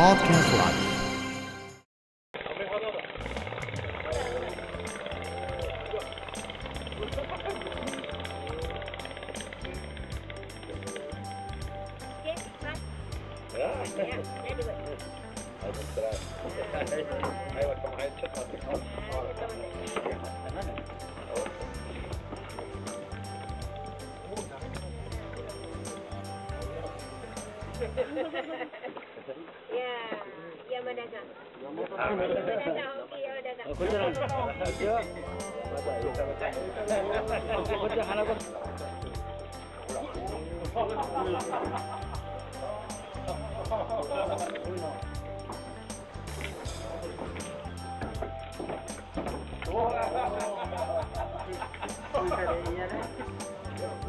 Podcast Live いや山田山田さん、こちらこちは。こっち花子。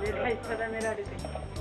狙い定められて、る。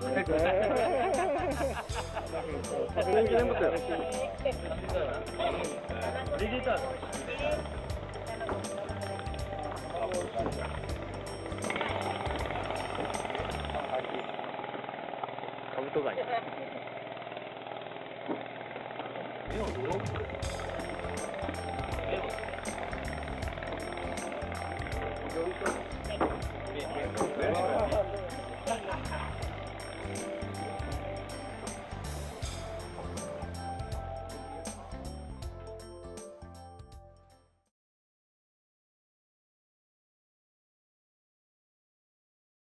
だね。記念記物よ。リリータ。カブトガニ。